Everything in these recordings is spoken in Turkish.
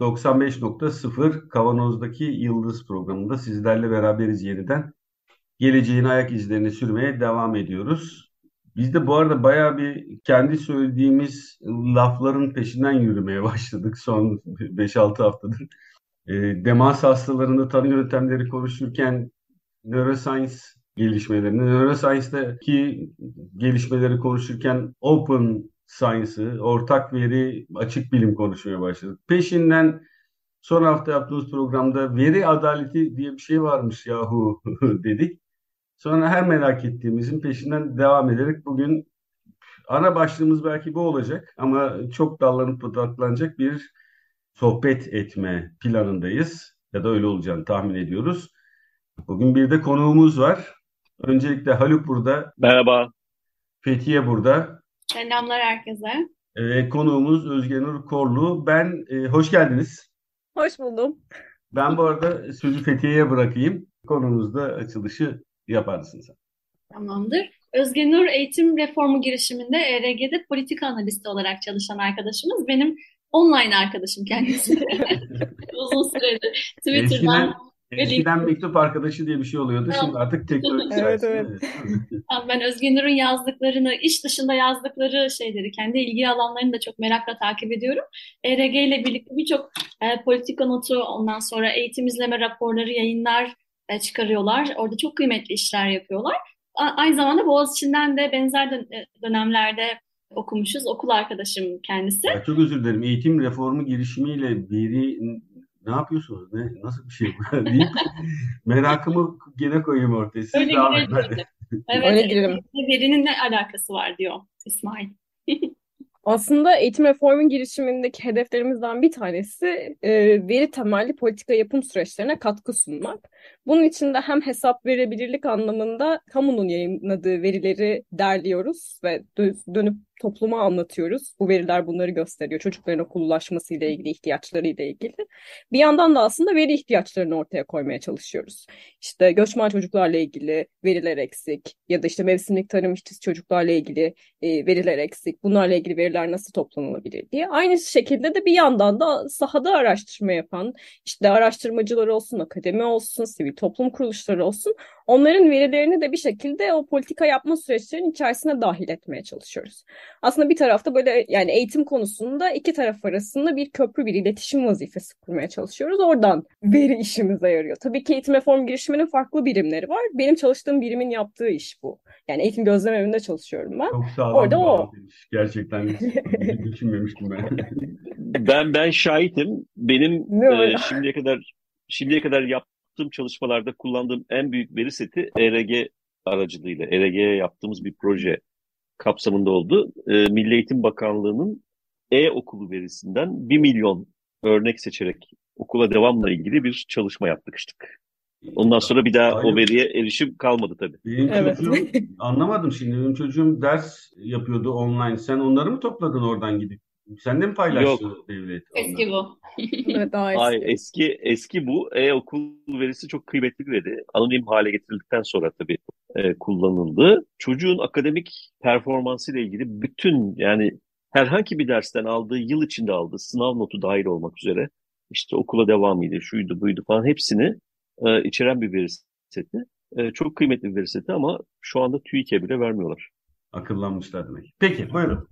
95.0 Kavanoz'daki Yıldız programında sizlerle beraberiz yeniden. Geleceğin ayak izlerini sürmeye devam ediyoruz. Biz de bu arada bayağı bir kendi söylediğimiz lafların peşinden yürümeye başladık son 5-6 haftadır. E, demans hastalarını tanı yöntemleri konuşurken neuroscience gelişmelerini, neuroscience'daki gelişmeleri konuşurken open science'ı, ortak veri, açık bilim konuşmaya başladık. Peşinden son hafta yaptığımız programda veri adaleti diye bir şey varmış yahu dedik. Sonra her merak ettiğimizin peşinden devam ederek bugün ana başlığımız belki bu olacak ama çok dallanıp budaklanacak bir sohbet etme planındayız. Ya da öyle olacağını tahmin ediyoruz. Bugün bir de konuğumuz var. Öncelikle Haluk burada. Merhaba. Fethiye burada. Selamlar herkese. Ee, konuğumuz Özgenur Korlu. Ben, e, hoş geldiniz. Hoş buldum. Ben bu arada sözü Fethiye'ye bırakayım. Konumuzda açılışı yaparsınız. Tamamdır. Özgenur eğitim reformu girişiminde ERG'de politika analisti olarak çalışan arkadaşımız. Benim online arkadaşım kendisi. Uzun süredir Twitter'dan Eskiden, eskiden mektup arkadaşı diye bir şey oluyordu. Şimdi artık teknoloji Evet, sayesinde. Ben Özgenur'un yazdıklarını, iş dışında yazdıkları şeyleri, kendi ilgi alanlarını da çok merakla takip ediyorum. ERG ile birlikte birçok e, politika notu, ondan sonra eğitim izleme raporları, yayınlar e, çıkarıyorlar. Orada çok kıymetli işler yapıyorlar. A- aynı zamanda Boğaziçi'nden de benzer dön- e, dönemlerde okumuşuz. Okul arkadaşım kendisi. Ya çok özür dilerim. Eğitim reformu girişimiyle biri ne yapıyorsunuz? Ne, nasıl bir şey bu? deyip merakımı gene koyayım ortaya. Siz Öyle devam edin. Evet, Öyle girelim. verinin ne alakası var diyor İsmail. Aslında eğitim reformun girişimindeki hedeflerimizden bir tanesi e, veri temelli politika yapım süreçlerine katkı sunmak. Bunun için de hem hesap verebilirlik anlamında kamunun yayınladığı verileri derliyoruz ve dö- dönüp topluma anlatıyoruz. Bu veriler bunları gösteriyor. Çocukların okullaşması ile ilgili, ihtiyaçları ile ilgili. Bir yandan da aslında veri ihtiyaçlarını ortaya koymaya çalışıyoruz. İşte göçmen çocuklarla ilgili veriler eksik ya da işte mevsimlik tarım işçisi çocuklarla ilgili e, veriler eksik. Bunlarla ilgili veriler nasıl toplanılabilir diye. Aynı şekilde de bir yandan da sahada araştırma yapan, işte araştırmacılar olsun, akademi olsun, sivil toplum kuruluşları olsun. Onların verilerini de bir şekilde o politika yapma süreçlerinin içerisine dahil etmeye çalışıyoruz. Aslında bir tarafta böyle yani eğitim konusunda iki taraf arasında bir köprü, bir iletişim vazifesi kurmaya çalışıyoruz. Oradan veri işimize yarıyor. Tabii ki eğitim reform girişiminin farklı birimleri var. Benim çalıştığım birimin yaptığı iş bu. Yani eğitim gözlem evinde çalışıyorum ben. Çok sağlam Orada o. Gerçekten hiç düşünmemiştim ben. Ben ben şahitim. Benim e, şimdiye kadar şimdiye kadar yaptığım çalışmalarda kullandığım en büyük veri seti ERG aracılığıyla ERG'ye yaptığımız bir proje kapsamında oldu. E, Milli Eğitim Bakanlığı'nın e-okulu verisinden 1 milyon örnek seçerek okula devamla ilgili bir çalışma yapmıştık. Ondan sonra bir daha o Aynen. veriye erişim kalmadı tabii. Benim Evet. çocuğum anlamadım şimdi. Benim çocuğum ders yapıyordu online. Sen onları mı topladın oradan gidip? Sen de mi paylaştın devlet? Eski bu. Evet daha eski. Ay eski eski bu e-okul verisi çok kıymetli bir veri. Anonim hale getirildikten sonra tabii e, kullanıldı. Çocuğun akademik performansı ile ilgili bütün yani herhangi bir dersten aldığı yıl içinde aldığı sınav notu dahil olmak üzere işte okula devamıydı, şuydu buydu falan hepsini e, içeren bir veri seti. E, çok kıymetli bir veri seti ama şu anda TÜİK'e bile vermiyorlar. Akıllanmışlar demek. Peki buyurun.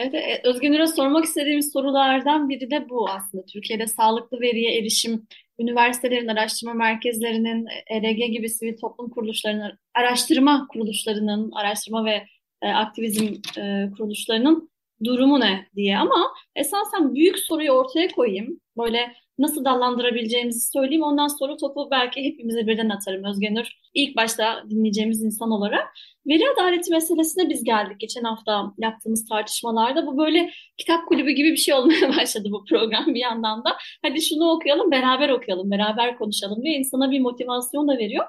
Evet, e, Özgünür'e sormak istediğimiz sorulardan biri de bu aslında. Türkiye'de sağlıklı veriye erişim, üniversitelerin, araştırma merkezlerinin, ERG gibi sivil toplum kuruluşlarının, araştırma kuruluşlarının, araştırma ve e, aktivizm e, kuruluşlarının durumu ne diye ama esasen büyük soruyu ortaya koyayım. Böyle nasıl dallandırabileceğimizi söyleyeyim. Ondan sonra topu belki hepimize birden atarım Özgenür. İlk başta dinleyeceğimiz insan olarak. Veri adaleti meselesine biz geldik geçen hafta yaptığımız tartışmalarda. Bu böyle kitap kulübü gibi bir şey olmaya başladı bu program bir yandan da. Hadi şunu okuyalım, beraber okuyalım, beraber konuşalım ve insana bir motivasyon da veriyor.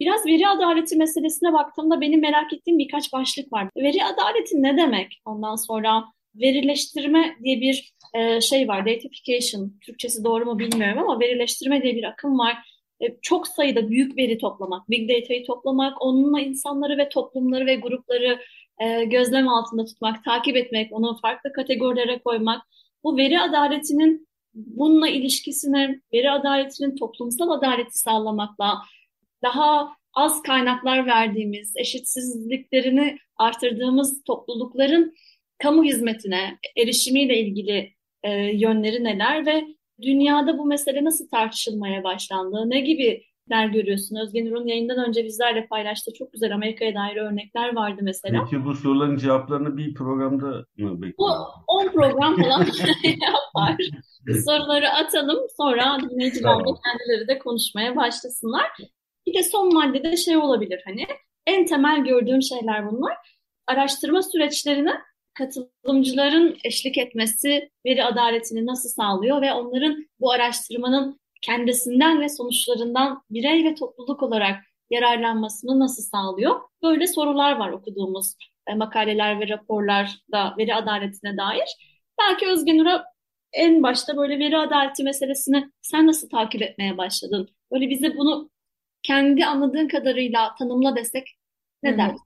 Biraz veri adaleti meselesine baktığımda benim merak ettiğim birkaç başlık var. Veri adaleti ne demek? Ondan sonra verileştirme diye bir e, şey var. Datafication, Türkçesi doğru mu bilmiyorum ama verileştirme diye bir akım var. E, çok sayıda büyük veri toplamak, big data'yı toplamak, onunla insanları ve toplumları ve grupları e, gözlem altında tutmak, takip etmek, onu farklı kategorilere koymak. Bu veri adaletinin bununla ilişkisini, veri adaletinin toplumsal adaleti sağlamakla, daha az kaynaklar verdiğimiz, eşitsizliklerini artırdığımız toplulukların kamu hizmetine erişimiyle ilgili e, yönleri neler ve dünyada bu mesele nasıl tartışılmaya başlandı? Ne gibi der görüyorsun? Özgen Urun yayından önce bizlerle paylaştı. Çok güzel Amerika'ya dair örnekler vardı mesela. Peki bu soruların cevaplarını bir programda mı bekliyorsun? Bu 10 program falan yapar. Soruları atalım sonra dinleyiciler de kendileri de konuşmaya başlasınlar. Bir de son maddede şey olabilir hani en temel gördüğüm şeyler bunlar. Araştırma süreçlerine katılımcıların eşlik etmesi veri adaletini nasıl sağlıyor ve onların bu araştırmanın kendisinden ve sonuçlarından birey ve topluluk olarak yararlanmasını nasıl sağlıyor? Böyle sorular var okuduğumuz e, makaleler ve raporlarda veri adaletine dair. Belki Özgen Ura en başta böyle veri adaleti meselesini sen nasıl takip etmeye başladın? Böyle bize bunu kendi anladığın kadarıyla tanımla desek ne dersin?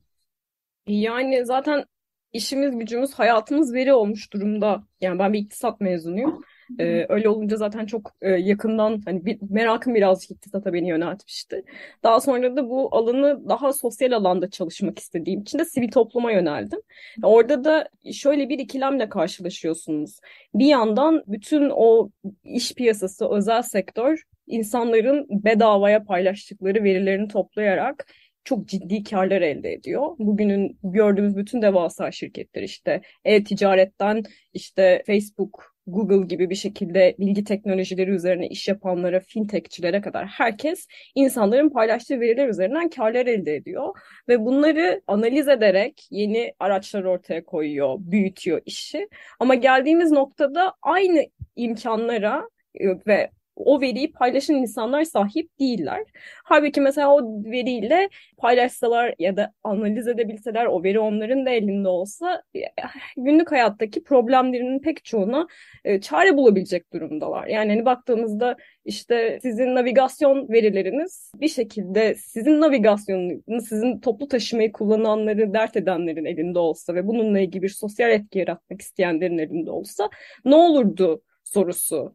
Yani zaten işimiz, gücümüz, hayatımız veri olmuş durumda. Yani ben bir iktisat mezunuyum. Ee, öyle olunca zaten çok e, yakından hani bir, merakım birazcık iktisata beni yöneltmişti. Daha sonra da bu alanı daha sosyal alanda çalışmak istediğim için de sivil topluma yöneldim. Orada da şöyle bir ikilemle karşılaşıyorsunuz. Bir yandan bütün o iş piyasası, özel sektör insanların bedavaya paylaştıkları verilerini toplayarak çok ciddi karlar elde ediyor. Bugünün gördüğümüz bütün devasa şirketler işte e-ticaretten işte Facebook, Google gibi bir şekilde bilgi teknolojileri üzerine iş yapanlara, fintechçilere kadar herkes insanların paylaştığı veriler üzerinden karlar elde ediyor. Ve bunları analiz ederek yeni araçlar ortaya koyuyor, büyütüyor işi. Ama geldiğimiz noktada aynı imkanlara e, ve o veriyi paylaşan insanlar sahip değiller. Halbuki mesela o veriyle paylaşsalar ya da analiz edebilseler o veri onların da elinde olsa e, günlük hayattaki problemlerinin pek çoğuna e, çare bulabilecek durumdalar. Yani hani baktığımızda işte sizin navigasyon verileriniz bir şekilde sizin navigasyonunu, sizin toplu taşımayı kullananları dert edenlerin elinde olsa ve bununla ilgili bir sosyal etki yaratmak isteyenlerin elinde olsa ne olurdu sorusu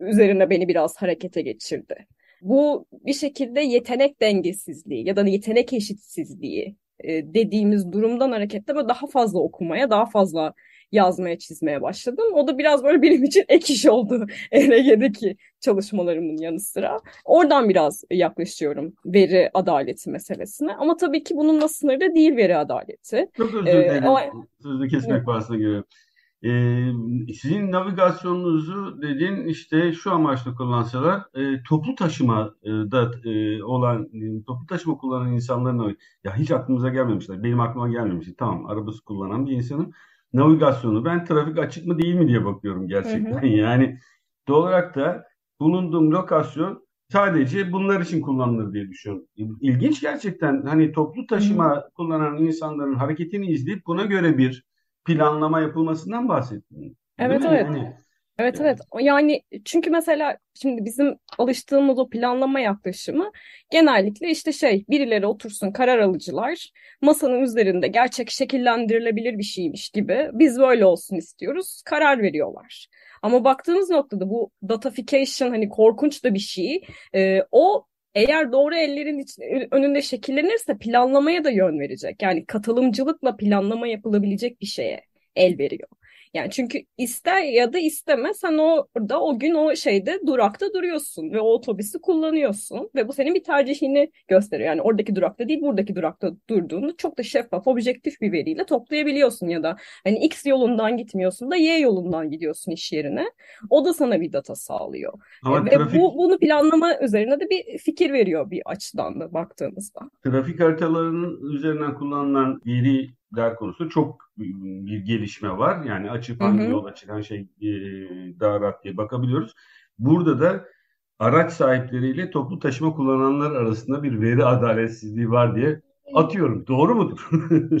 üzerine beni biraz harekete geçirdi. Bu bir şekilde yetenek dengesizliği ya da yetenek eşitsizliği e, dediğimiz durumdan hareketle böyle daha fazla okumaya, daha fazla yazmaya, çizmeye başladım. O da biraz böyle benim için ek iş oldu ERG'deki çalışmalarımın yanı sıra. Oradan biraz yaklaşıyorum veri adaleti meselesine. Ama tabii ki bununla sınırlı değil veri adaleti. Çok özür dilerim. Ee, ama... Sözü kesmek bahsine giriyorum. Ee, sizin navigasyonunuzu dediğin işte şu amaçla kullansalar e, toplu taşımada e, olan toplu taşıma kullanan insanların ya hiç aklımıza gelmemişler. Benim aklıma gelmemişti. Tamam arabası kullanan bir insanın navigasyonu ben trafik açık mı değil mi diye bakıyorum gerçekten. Hı hı. Yani doğal olarak da bulunduğum lokasyon sadece bunlar için kullanılır diye düşünüyorum. İlginç gerçekten hani toplu taşıma hı. kullanan insanların hareketini izleyip buna göre bir planlama yapılmasından bahsettin. Evet mi? evet. Yani, Evet evet yani çünkü mesela şimdi bizim alıştığımız o planlama yaklaşımı genellikle işte şey birileri otursun karar alıcılar masanın üzerinde gerçek şekillendirilebilir bir şeymiş gibi biz böyle olsun istiyoruz karar veriyorlar. Ama baktığımız noktada bu datafication hani korkunç da bir şey e, o eğer doğru ellerin iç, önünde şekillenirse planlamaya da yön verecek. Yani katılımcılıkla planlama yapılabilecek bir şeye el veriyor. Yani çünkü ister ya da isteme sen orada o gün o şeyde durakta duruyorsun ve o otobüsü kullanıyorsun ve bu senin bir tercihini gösteriyor. Yani oradaki durakta değil buradaki durakta durduğunu çok da şeffaf, objektif bir veriyle toplayabiliyorsun ya da hani X yolundan gitmiyorsun da Y yolundan gidiyorsun iş yerine. O da sana bir data sağlıyor. Ama Ve trafik bu bunu planlama üzerine de bir fikir veriyor bir açıdan da baktığımızda. trafik haritalarının üzerinden kullanılan veriler konusunda çok bir gelişme var. Yani açıp Hı yola çıkan şey e, daha rahat diye bakabiliyoruz. Burada da araç sahipleriyle toplu taşıma kullananlar arasında bir veri adaletsizliği var diye atıyorum. Doğru mudur?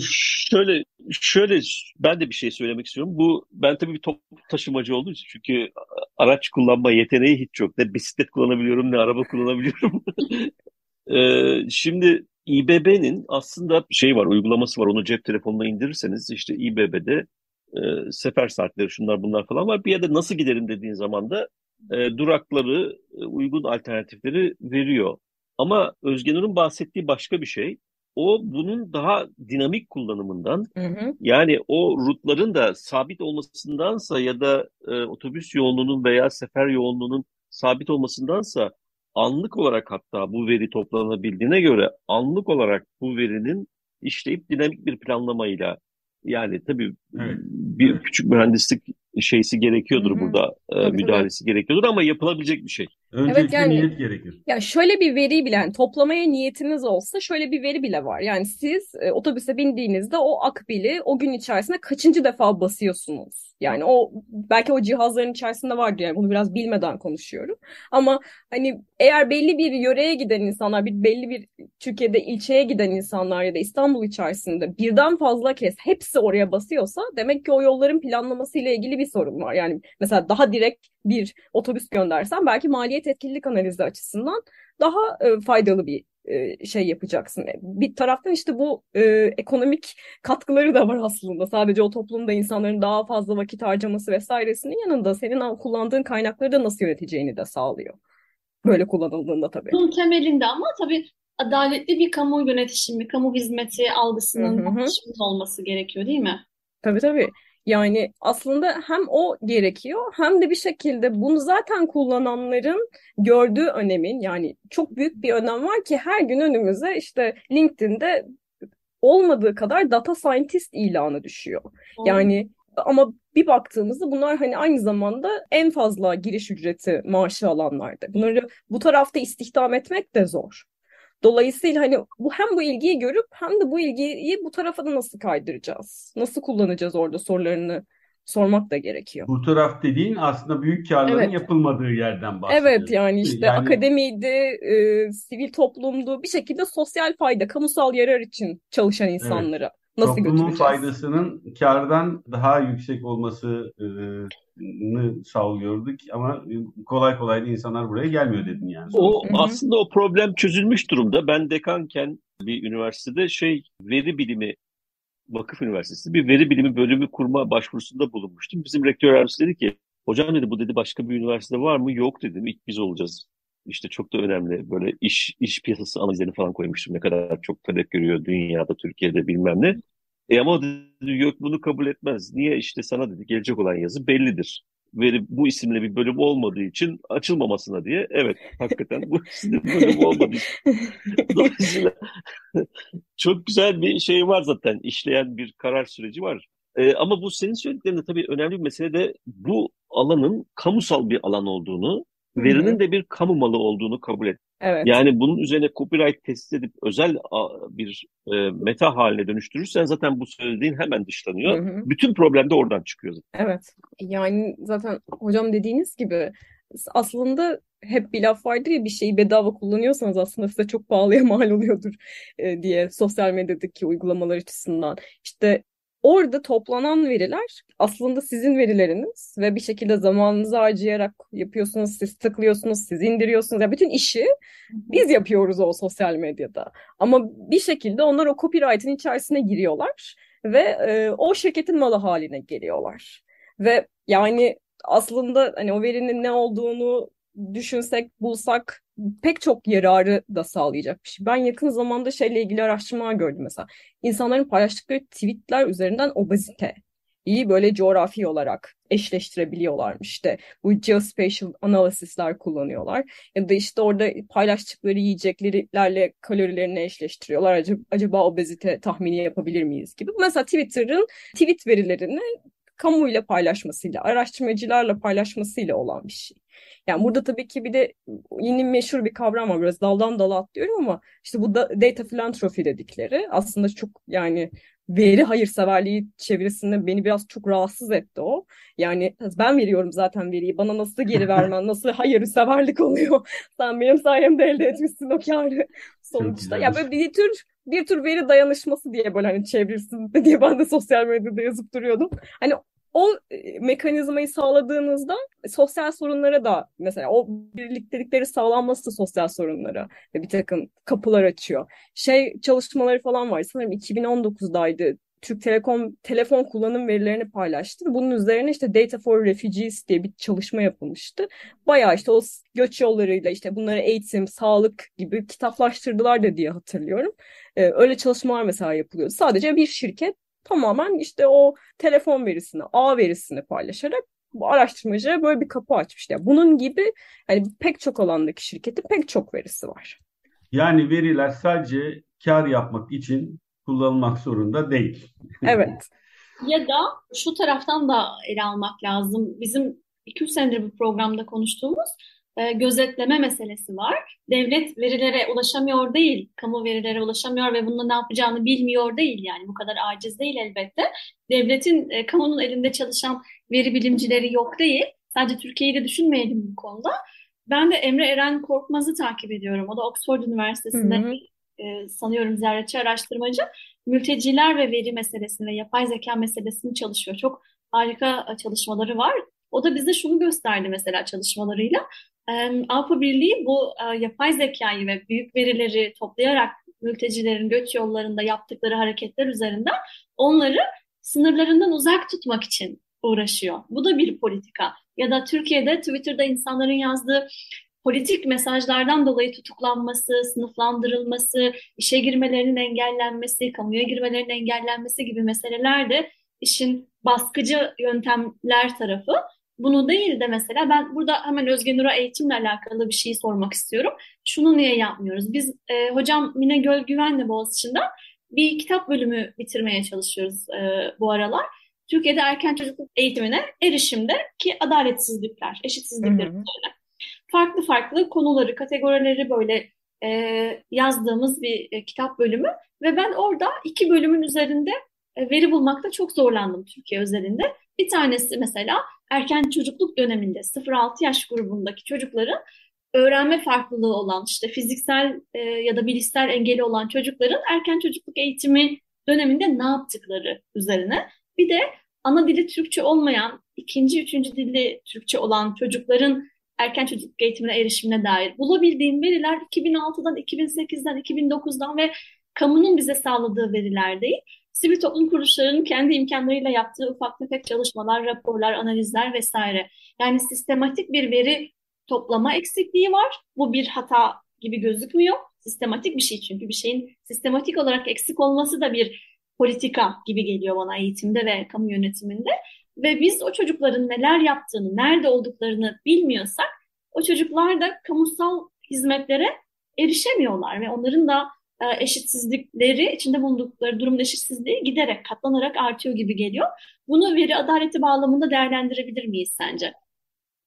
Şöyle şöyle ben de bir şey söylemek istiyorum. Bu ben tabii bir toplu taşımacı olduğum için çünkü araç kullanma yeteneği hiç yok. Ne bisiklet kullanabiliyorum ne araba kullanabiliyorum. Ee, şimdi İBB'nin aslında şey var, uygulaması var. Onu cep telefonuna indirirseniz işte İBB'de e, sefer saatleri şunlar bunlar falan var. Bir yerde nasıl giderim dediğin zaman da e, durakları, e, uygun alternatifleri veriyor. Ama Özge Nur'un bahsettiği başka bir şey. O bunun daha dinamik kullanımından Hı hı. yani o rutların da sabit olmasındansa ya da e, otobüs yoğunluğunun veya sefer yoğunluğunun sabit olmasındansa anlık olarak hatta bu veri toplanabildiğine göre anlık olarak bu verinin işleyip dinamik bir planlamayla yani tabii Evet. bir Evet. küçük mühendislik şeysi gerekiyordur Hı hı. burada e, tabii. müdahalesi gerekiyordur ama yapılabilecek bir şey. Öncelikle yani- niyet gerekir. Ya şöyle bir veri bile yani toplamaya niyetiniz olsa şöyle bir veri bile var. Yani siz e, otobüse bindiğinizde o akbili o gün içerisinde kaçıncı defa basıyorsunuz? Yani o belki o cihazların içerisinde vardır yani bunu biraz bilmeden konuşuyorum. Ama hani eğer belli bir yöreye giden insanlar, bir belli bir Türkiye'de ilçeye giden insanlar ya da İstanbul içerisinde birden fazla kez hepsi oraya basıyorsa demek ki o yolların planlaması ile ilgili bir sorun var. Yani mesela daha direkt bir otobüs göndersen belki maliyet etkililik analizi açısından daha e, faydalı bir e, şey yapacaksın. Bir taraftan işte bu e, ekonomik katkıları da var aslında. Sadece o toplumda insanların daha fazla vakit harcaması vesairesinin yanında senin kullandığın kaynakları da nasıl yöneteceğini de sağlıyor. Böyle kullanıldığında tabii. Bunun temelinde ama tabii adaletli bir kamu yönetişimi, kamu hizmeti algısının Hı hı olması gerekiyor değil mi? Tabii tabii. Yani aslında hem o gerekiyor hem de bir şekilde bunu zaten kullananların gördüğü önemin yani çok büyük bir önem var ki her gün önümüze işte LinkedIn'de olmadığı kadar data scientist ilanı düşüyor. Doğru. Yani ama bir baktığımızda bunlar hani aynı zamanda en fazla giriş ücreti maaşı alanlardı. Bunları bu tarafta istihdam etmek de zor. Dolayısıyla hani bu hem bu ilgiyi görüp hem de bu ilgiyi bu tarafa da nasıl kaydıracağız? Nasıl kullanacağız orada sorularını sormak da gerekiyor. Bu taraf dediğin aslında büyük karların Evet. yapılmadığı yerden Evet bahsediyoruz. yani işte Yani- akademiydi, e, sivil toplumdu, bir şekilde sosyal fayda, kamusal yarar için çalışan insanlara nasıl Toplumun faydasının kardan daha yüksek olmasını sağlıyorduk ama kolay kolay da insanlar buraya gelmiyor dedin yani. O Hı hı. aslında o problem çözülmüş durumda. Ben dekanken bir üniversitede şey veri bilimi Vakıf Üniversitesi bir veri bilimi bölümü kurma başvurusunda bulunmuştum. Bizim rektör yardımcısı dedi ki hocam dedi bu dedi başka bir üniversite var mı? Yok dedim. İlk biz olacağız. İşte çok da önemli böyle iş iş piyasası analizlerini falan koymuştum. Ne kadar çok talep görüyor dünyada, Türkiye'de bilmem ne. E ama dedi, yok bunu kabul etmez. Niye? İşte sana dedi gelecek olan yazı bellidir. Veri bu isimle bir bölüm olmadığı için açılmamasına diye. Evet hakikaten bu isimle bir bölüm olmadığı için. Dolayısıyla çok güzel bir şey var zaten. işleyen bir karar süreci var. Ee, ama bu senin söylediklerinde tabii önemli bir mesele de bu alanın kamusal bir alan olduğunu, Verinin de bir kamu malı olduğunu kabul et. Evet. Yani bunun üzerine copyright test edip özel bir e, meta haline dönüştürürsen zaten bu söylediğin hemen dışlanıyor. Hı hı. Bütün problem de oradan çıkıyor zaten. Evet. Yani zaten hocam dediğiniz gibi aslında hep bir laf vardır ya bir şeyi bedava kullanıyorsanız aslında size çok pahalıya mal oluyordur e, diye sosyal medyadaki uygulamalar açısından. İşte orada toplanan veriler aslında sizin verileriniz ve bir şekilde zamanınızı harcayarak yapıyorsunuz, siz tıklıyorsunuz, siz indiriyorsunuz. Yani bütün işi biz yapıyoruz o sosyal medyada. Ama bir şekilde onlar o copyright'in içerisine giriyorlar ve e, o şirketin malı haline geliyorlar. Ve yani aslında hani o verinin ne olduğunu düşünsek, bulsak pek çok yararı da sağlayacak bir şey. Ben yakın zamanda şeyle ilgili araştırmalar gördüm mesela. İnsanların paylaştıkları tweetler üzerinden obezite iyi böyle coğrafi olarak eşleştirebiliyorlarmış işte. Bu geospatial analysisler kullanıyorlar. Ya da işte orada paylaştıkları yiyeceklerle kalorilerini eşleştiriyorlar. Acaba, acaba obezite tahmini yapabilir miyiz gibi. Mesela Twitter'ın tweet verilerini kamuyla paylaşmasıyla, araştırmacılarla paylaşmasıyla olan bir şey. Yani burada tabii ki bir de yeni meşhur bir kavram var. Biraz daldan dala atlıyorum ama işte bu da data philanthropy dedikleri aslında çok yani veri hayırseverliği çevresinde beni biraz çok rahatsız etti o. Yani ben veriyorum zaten veriyi. Bana nasıl geri vermen, nasıl hayırseverlik oluyor? Sen benim sayemde elde etmişsin o karı sonuçta. Ya böyle bir tür bir tür veri dayanışması diye böyle hani çevrilsin diye ben de sosyal medyada yazıp duruyordum. Hani o e, mekanizmayı sağladığınızda sosyal sorunlara da mesela o birliktelikleri sağlanması da sosyal sorunlara bir takım kapılar açıyor. Şey çalışmaları falan var sanırım 2019'daydı. Türk Telekom telefon kullanım verilerini paylaştı. Bunun üzerine işte Data for Refugees diye bir çalışma yapılmıştı. Bayağı işte o göç yollarıyla işte bunları eğitim, sağlık gibi kitaplaştırdılar da diye hatırlıyorum. Ee, öyle çalışmalar mesela yapılıyor. Sadece bir şirket tamamen işte o telefon verisini, ağ verisini paylaşarak bu araştırmacıya böyle bir kapı açmış. Yani bunun gibi hani pek çok alandaki şirketin pek çok verisi var. Yani veriler sadece kar yapmak için kullanılmak zorunda değil. Evet. ya da şu taraftan da ele almak lazım. Bizim 200 senedir bu programda konuştuğumuz e, gözetleme meselesi var. Devlet verilere ulaşamıyor değil, kamu verilere ulaşamıyor ve bununla ne yapacağını bilmiyor değil yani bu kadar aciz değil elbette. Devletin, e, kamunun elinde çalışan veri bilimcileri yok değil. Sadece Türkiye'yi de düşünmeyelim bu konuda. Ben de Emre Eren Korkmaz'ı takip ediyorum. O da Oxford Üniversitesi'nde hı hı. E, sanıyorum ziyaretçi araştırmacı. Mülteciler ve veri meselesini ve yapay zeka meselesini çalışıyor. Çok harika çalışmaları var. O da bize şunu gösterdi mesela çalışmalarıyla. Avrupa Birliği bu e, yapay zekayı ve büyük verileri toplayarak mültecilerin göç yollarında yaptıkları hareketler üzerinden onları sınırlarından uzak tutmak için uğraşıyor. Bu da bir politika. Ya da Türkiye'de Twitter'da insanların yazdığı politik mesajlardan dolayı tutuklanması, sınıflandırılması, işe girmelerinin engellenmesi, kamuya girmelerinin engellenmesi gibi meseleler de işin baskıcı yöntemler tarafı. Bunu değil de mesela ben burada hemen Özge Nur'a eğitimle alakalı bir şey sormak istiyorum. Şunu niye yapmıyoruz? Biz e, hocam Mine Göl Güven'le Boğaziçi'nden bir kitap bölümü bitirmeye çalışıyoruz e, bu aralar. Türkiye'de erken çocukluk eğitimine erişimde ki adaletsizlikler, eşitsizlikler üzerine. Farklı farklı konuları, kategorileri böyle e, yazdığımız bir e, kitap bölümü ve ben orada iki bölümün üzerinde e, veri bulmakta çok zorlandım Türkiye özelinde. Bir tanesi mesela erken çocukluk döneminde 0-6 yaş grubundaki çocukların öğrenme farklılığı olan işte fiziksel e, ya da bilişsel engeli olan çocukların erken çocukluk eğitimi döneminde ne yaptıkları üzerine. Bir de ana dili Türkçe olmayan, ikinci, üçüncü dili Türkçe olan çocukların erken çocukluk eğitimine erişimine dair bulabildiğim veriler 2006'dan, 2008'den, 2009'dan ve kamunun bize sağladığı veriler değil sivil toplum kuruluşlarının kendi imkanlarıyla yaptığı ufak tefek çalışmalar, raporlar, analizler vesaire. Yani sistematik bir veri toplama eksikliği var. Bu bir hata gibi gözükmüyor. Sistematik bir şey çünkü bir şeyin sistematik olarak eksik olması da bir politika gibi geliyor bana eğitimde ve kamu yönetiminde. Ve biz o çocukların neler yaptığını, nerede olduklarını bilmiyorsak o çocuklar da kamusal hizmetlere erişemiyorlar ve onların da eşitsizlikleri, içinde bulundukları durumun eşitsizliği giderek, katlanarak artıyor gibi geliyor. Bunu veri adaleti bağlamında değerlendirebilir miyiz sence?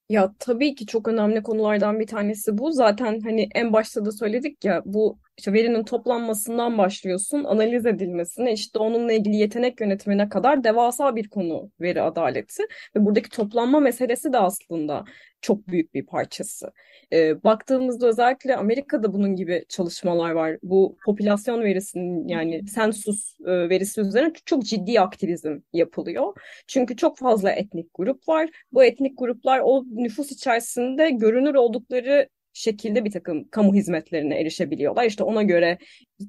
Ya tabii ki çok önemli konulardan bir tanesi bu. Zaten hani en başta da söyledik ya bu işte verinin toplanmasından başlıyorsun, analiz edilmesine, işte onunla ilgili yetenek yönetimine kadar devasa bir konu veri adaleti. Ve buradaki toplanma meselesi de aslında çok büyük bir parçası. E, baktığımızda özellikle Amerika'da bunun gibi çalışmalar var. Bu popülasyon verisinin yani sensus e, verisi üzerine çok ciddi aktivizm yapılıyor. Çünkü çok fazla etnik grup var. Bu etnik gruplar o nüfus içerisinde görünür oldukları şekilde bir takım kamu hizmetlerine erişebiliyorlar. İşte ona göre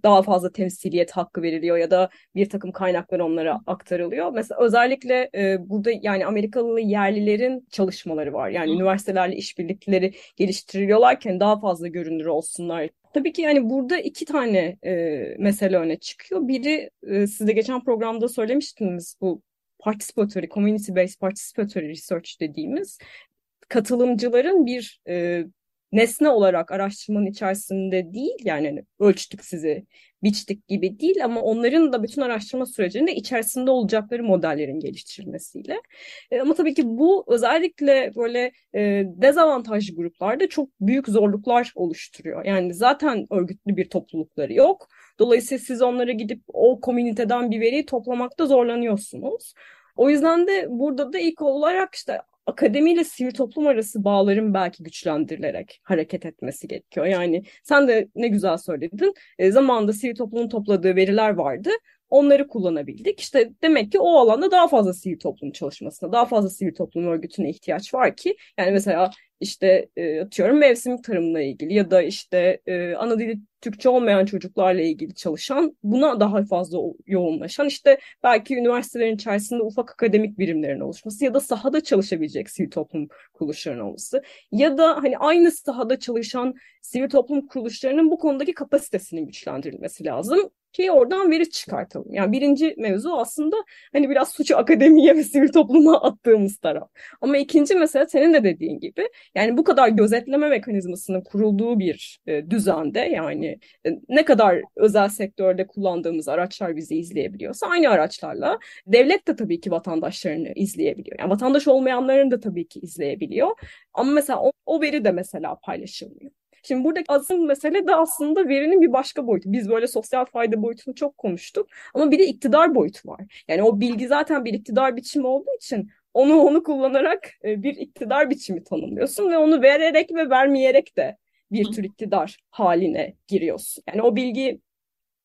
daha fazla temsiliyet hakkı veriliyor ya da bir takım kaynaklar onlara aktarılıyor. Mesela özellikle e, burada yani Amerikalı yerlilerin çalışmaları var. Yani üniversitelerle işbirlikleri geliştiriliyorlarken daha fazla görünür olsunlar. Tabii ki yani burada iki tane e, mesele öne çıkıyor. Biri e, siz de geçen programda söylemiştiniz bu participatory, community based participatory research dediğimiz katılımcıların bir e, nesne olarak araştırmanın içerisinde değil yani hani ölçtük sizi, biçtik gibi değil ama onların da bütün araştırma sürecinde içerisinde olacakları modellerin geliştirilmesiyle. E, ama tabii ki bu özellikle böyle e, dezavantajlı gruplarda çok büyük zorluklar oluşturuyor. Yani zaten örgütlü bir toplulukları yok. Dolayısıyla siz onlara gidip o komüniteden bir veriyi toplamakta zorlanıyorsunuz. O yüzden de burada da ilk olarak işte akademiyle sivil toplum arası bağların belki güçlendirilerek hareket etmesi gerekiyor. Yani sen de ne güzel söyledin. E, zamanında sivil toplumun topladığı veriler vardı. Onları kullanabildik. İşte demek ki o alanda daha fazla sivil toplum çalışmasına, daha fazla sivil toplum örgütüne ihtiyaç var ki. Yani mesela işte e, atıyorum mevsim tarımla ilgili ya da işte e, ana dili Türkçe olmayan çocuklarla ilgili çalışan, buna daha fazla yoğunlaşan, işte belki üniversitelerin içerisinde ufak akademik birimlerin oluşması ya da sahada çalışabilecek sivil toplum kuruluşlarının olması ya da hani aynı sahada çalışan sivil toplum kuruluşlarının bu konudaki kapasitesinin güçlendirilmesi lazım ki oradan veri çıkartalım. Yani birinci mevzu aslında hani biraz suçu akademiye ve sivil topluma attığımız taraf. Ama ikinci mesele senin de dediğin gibi yani bu kadar gözetleme mekanizmasının kurulduğu bir e, düzende yani e, ne kadar özel sektörde kullandığımız araçlar bizi izleyebiliyorsa aynı araçlarla devlet de tabii ki vatandaşlarını izleyebiliyor. Yani vatandaş olmayanların da tabii ki izleyebiliyor. Ama mesela o, o veri de mesela paylaşılmıyor. Şimdi buradaki asıl mesele de aslında verinin bir başka boyutu. Biz böyle sosyal fayda boyutunu çok konuştuk ama bir de iktidar boyutu var. Yani o bilgi zaten bir iktidar biçimi olduğu için onu onu kullanarak e, bir iktidar biçimi tanımlıyorsun ve onu vererek ve vermeyerek de bir tür iktidar haline giriyorsun. Yani o bilgi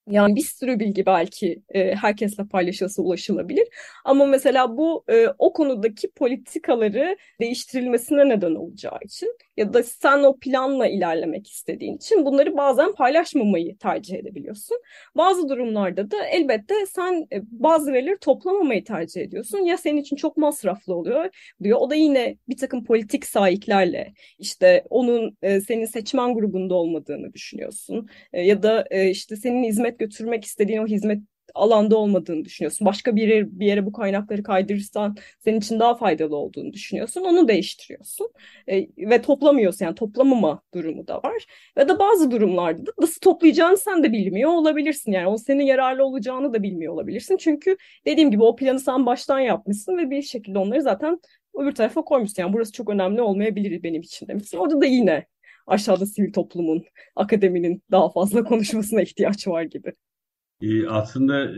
yani bir sürü bilgi belki e, herkesle paylaşılsa ulaşılabilir. Ama mesela bu e, o konudaki politikaları değiştirilmesine neden olacağı için ya da sen o planla ilerlemek istediğin için bunları bazen paylaşmamayı tercih edebiliyorsun. Bazı durumlarda da elbette sen e, bazı verileri toplamamayı tercih ediyorsun. Ya senin için çok masraflı oluyor diyor. O da yine bir takım politik sahiplerle işte onun e, senin seçmen grubunda olmadığını düşünüyorsun. E, ya da işte senin hizmet götürmek istediğin o hizmet alanda olmadığını düşünüyorsun. Başka bir yere, bir yere bu kaynakları kaydırırsan senin için daha faydalı olduğunu düşünüyorsun. Onu değiştiriyorsun. E, ve toplamıyorsun yani toplamama durumu da var. Ve de bazı durumlarda da nasıl toplayacağını sen de bilmiyor olabilirsin. Yani o senin yararlı olacağını da bilmiyor olabilirsin. Çünkü dediğim gibi o planı sen baştan yapmışsın ve bir şekilde onları zaten öbür tarafa koymuşsun. Yani burası çok önemli olmayabilir benim için demişsin. Orada da yine aşağıda sivil toplumun, akademinin daha fazla konuşmasına ihtiyaç var gibi. E, aslında e,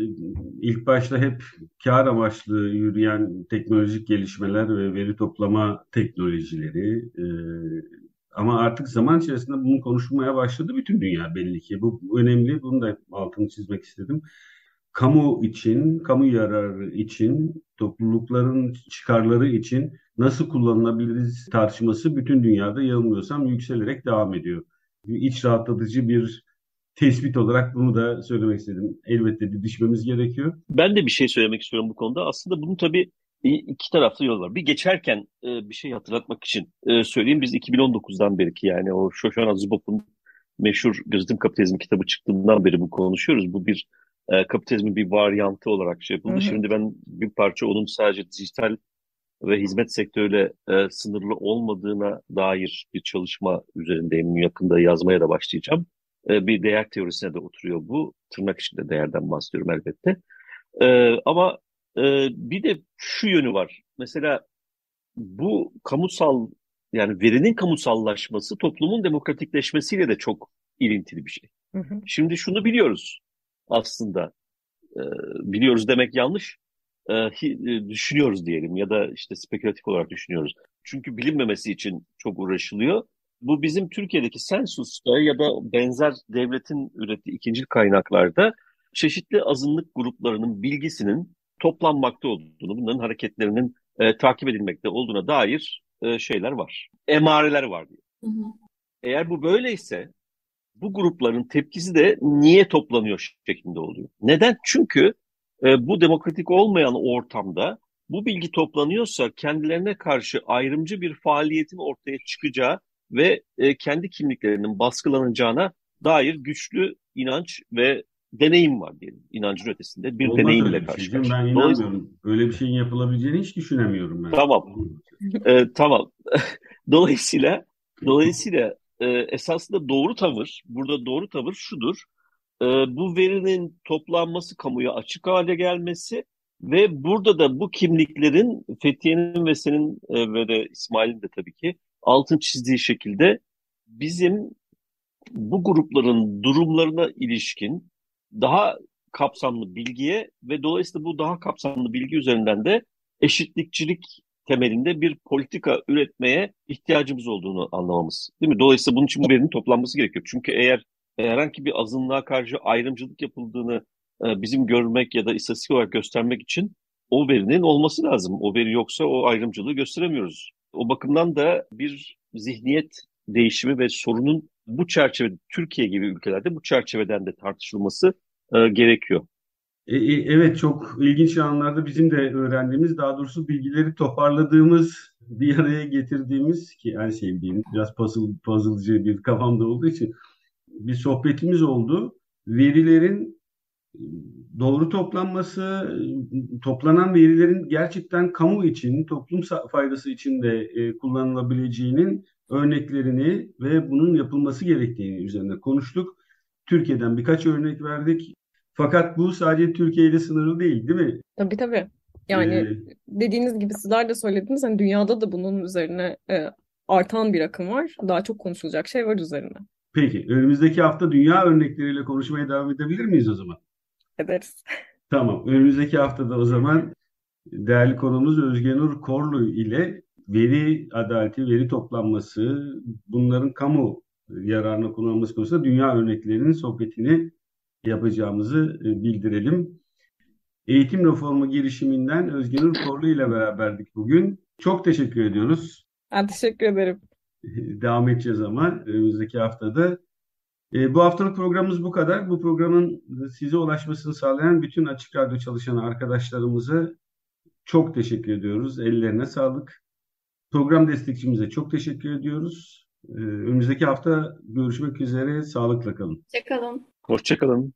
ilk başta hep kar amaçlı yürüyen teknolojik gelişmeler ve veri toplama teknolojileri e, ama artık zaman içerisinde bunu konuşmaya başladı bütün dünya belli ki. Bu, bu önemli. Bunu da altını çizmek istedim. Kamu için, kamu yararı için, toplulukların çıkarları için nasıl kullanılabiliriz tartışması bütün dünyada yanılmıyorsam yükselerek devam ediyor. İç rahatlatıcı bir tespit olarak bunu da söylemek istedim. Elbette didişmemiz gerekiyor. Ben de bir şey söylemek istiyorum bu konuda. Aslında bunun tabii iki taraflı yol var. Bir geçerken e, bir şey hatırlatmak için e, söyleyeyim. Biz 2019'dan beri ki yani o Shoshana Zuboff'un meşhur Gözetim Kapitalizmi kitabı çıktığından beri bu konuşuyoruz. Bu bir e, kapitalizmin bir varyantı olarak şey yapıldı. Hı hı. Şimdi ben bir parça onun sadece dijital ve hizmet sektörüyle e, sınırlı olmadığına dair bir çalışma üzerindeyim. Yakında yazmaya da başlayacağım. E, bir değer teorisine de oturuyor bu. Tırnak içinde değerden bahsediyorum elbette. E, ama e, bir de şu yönü var. Mesela bu kamusal yani verinin kamusallaşması toplumun demokratikleşmesiyle de çok ilintili bir şey. Hı hı. Şimdi şunu biliyoruz aslında. E, biliyoruz demek yanlış. E, e, düşünüyoruz diyelim ya da işte spekülatif olarak düşünüyoruz. Çünkü bilinmemesi için çok uğraşılıyor. Bu bizim Türkiye'deki sensusta ya da benzer devletin ürettiği ikinci kaynaklarda çeşitli azınlık gruplarının bilgisinin toplanmakta olduğunu, bunların hareketlerinin e, takip edilmekte olduğuna dair e, şeyler var. Emareler var diyor. Hı hı. Eğer bu böyleyse bu grupların tepkisi de niye toplanıyor şeklinde oluyor. Neden? Çünkü e, bu demokratik olmayan ortamda bu bilgi toplanıyorsa kendilerine karşı ayrımcı bir faaliyetin ortaya çıkacağı ve e, kendi kimliklerinin baskılanacağına dair güçlü inanç ve deneyim var diyelim. İnancın ötesinde bir Olmaz deneyimle karşı şey. Ben inanmıyorum. Öyle bir şeyin yapılabileceğini hiç düşünemiyorum ben. tamam. Ee, tamam. Dolayısıyla dolayısıyla e, esasında doğru tavır, burada doğru tavır şudur. E, bu verinin toplanması, kamuya açık hale gelmesi ve burada da bu kimliklerin Fethiye'nin ve senin e, ve de İsmail'in de tabii ki altın çizdiği şekilde bizim bu grupların durumlarına ilişkin daha kapsamlı bilgiye ve dolayısıyla bu daha kapsamlı bilgi üzerinden de eşitlikçilik temelinde bir politika üretmeye ihtiyacımız olduğunu anlamamız. Değil mi? Dolayısıyla bunun için bu verinin toplanması gerekiyor. Çünkü eğer herhangi bir azınlığa karşı ayrımcılık yapıldığını e, bizim görmek ya da istatistik olarak göstermek için o verinin olması lazım. O veri yoksa o ayrımcılığı gösteremiyoruz. O bakımdan da bir zihniyet değişimi ve sorunun bu çerçevede Türkiye gibi ülkelerde bu çerçeveden de tartışılması e, gerekiyor. E, e, evet çok ilginç anlarda bizim de öğrendiğimiz daha doğrusu bilgileri toparladığımız bir araya getirdiğimiz ki en sevdiğim biraz puzzle, puzzle'cı bir kafamda olduğu için bir sohbetimiz oldu. Verilerin doğru toplanması, toplanan verilerin gerçekten kamu için, toplum faydası için de e, kullanılabileceğinin örneklerini ve bunun yapılması gerektiğini üzerine konuştuk. Türkiye'den birkaç örnek verdik. Fakat bu sadece Türkiye ile sınırlı değil, değil mi? Tabii tabii. Yani ee, dediğiniz gibi sizler de söylediniz. Hani dünyada da bunun üzerine e, artan bir akım var. Daha çok konuşulacak şey var üzerine. Peki, önümüzdeki hafta dünya örnekleriyle konuşmaya devam edebilir miyiz o zaman? Ederiz. Tamam, önümüzdeki haftada o zaman değerli konumuz Özgenur Korlu ile veri adaleti, veri toplanması, bunların kamu yararına kullanılması konusunda dünya örneklerinin sohbetini yapacağımızı e, bildirelim. Eğitim reformu girişiminden Özgenur Korlu ile beraberdik bugün. Çok teşekkür ediyoruz. Ben teşekkür ederim. Devam edeceğiz ama önümüzdeki haftada. E, bu haftalık programımız bu kadar. Bu programın size ulaşmasını sağlayan bütün Açık Radyo çalışan arkadaşlarımıza çok teşekkür ediyoruz. Ellerine sağlık. Program destekçimize çok teşekkür ediyoruz. Ee, önümüzdeki hafta görüşmek üzere. Sağlıkla kalın. Hoşçakalın. Hoşçakalın.